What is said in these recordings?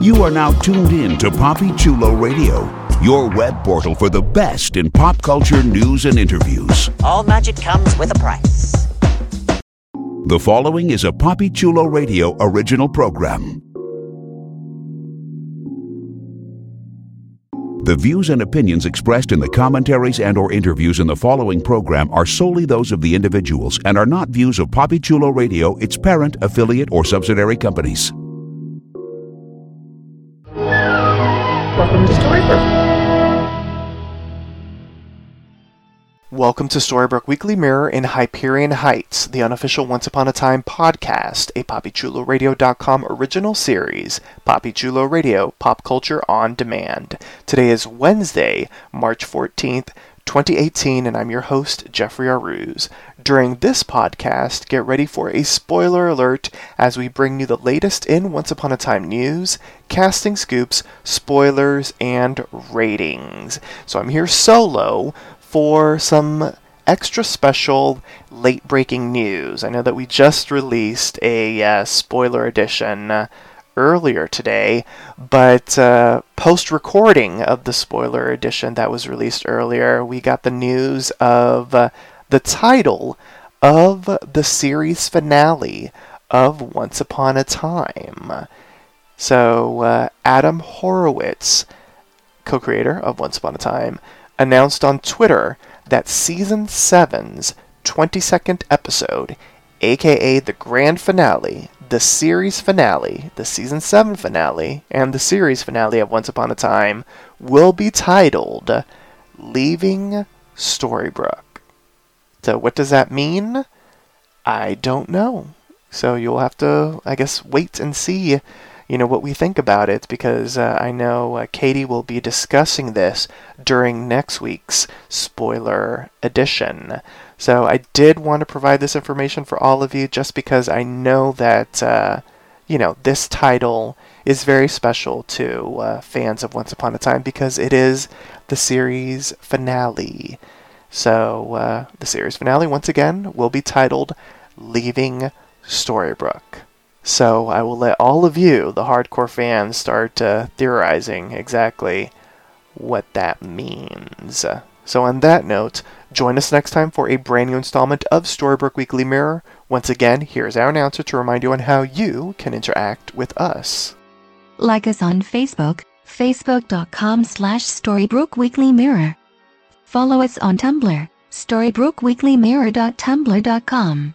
You are now tuned in to Poppy Chulo Radio, your web portal for the best in pop culture news and interviews. All magic comes with a price. The following is a Poppy Chulo Radio original program. The views and opinions expressed in the commentaries and or interviews in the following program are solely those of the individuals and are not views of Poppy Chulo Radio, its parent, affiliate, or subsidiary companies. Welcome to Storybrooke. Welcome to Storybrooke Weekly Mirror in Hyperion Heights, the unofficial Once Upon a Time podcast, a PoppyChuloRadio.com original series, Poppy Chulo Radio, pop culture on demand. Today is Wednesday, March 14th, 2018, and I'm your host, Jeffrey Aruz. During this podcast, get ready for a spoiler alert as we bring you the latest in Once Upon a Time news, casting scoops, spoilers, and ratings. So I'm here solo for some extra special late breaking news. I know that we just released a uh, spoiler edition uh, earlier today, but uh, post recording of the spoiler edition that was released earlier, we got the news of uh, the title of the series finale of Once Upon a Time. So, uh, Adam Horowitz, co creator of Once Upon a Time, announced on Twitter that Season 7's 22nd episode, aka the grand finale, the series finale, the Season 7 finale, and the series finale of Once Upon a Time, will be titled Leaving Storybrooke. So, what does that mean? I don't know. So, you'll have to, I guess, wait and see you know what we think about it because uh, I know uh, Katie will be discussing this during next week's spoiler edition. So I did want to provide this information for all of you just because I know that uh, you know this title is very special to uh, fans of Once Upon a Time because it is the series finale. So uh, the series finale once again will be titled "Leaving Storybrooke." So I will let all of you, the hardcore fans, start uh, theorizing exactly what that means. So on that note, join us next time for a brand new installment of Storybrooke Weekly Mirror. Once again, here's our announcer to remind you on how you can interact with us. Like us on Facebook, facebook.com slash Storybrooke Weekly Mirror. Follow us on Tumblr, storybrookweeklymirror.tumblr.com.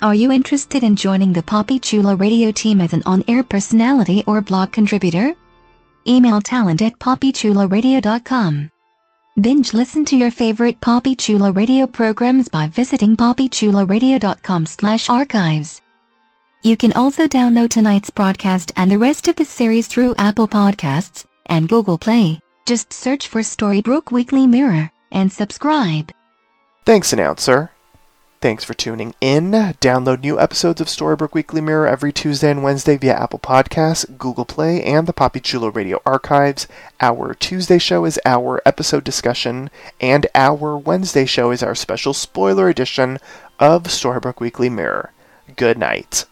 Are you interested in joining the Poppy Chulo radio team as an on-air personality or blog contributor? Email talent at poppychuloradio.com. Binge listen to your favorite Poppy Chulo radio programs by visiting poppychuloradio.com slash archives. You can also download tonight's broadcast and the rest of the series through Apple Podcasts and Google Play. Just search for Storybrooke Weekly Mirror and subscribe. Thanks, announcer. Thanks for tuning in. Download new episodes of Storybrooke Weekly Mirror every Tuesday and Wednesday via Apple Podcasts, Google Play, and the Poppy Chulo Radio archives. Our Tuesday show is our episode discussion, and our Wednesday show is our special spoiler edition of Storybrooke Weekly Mirror. Good night.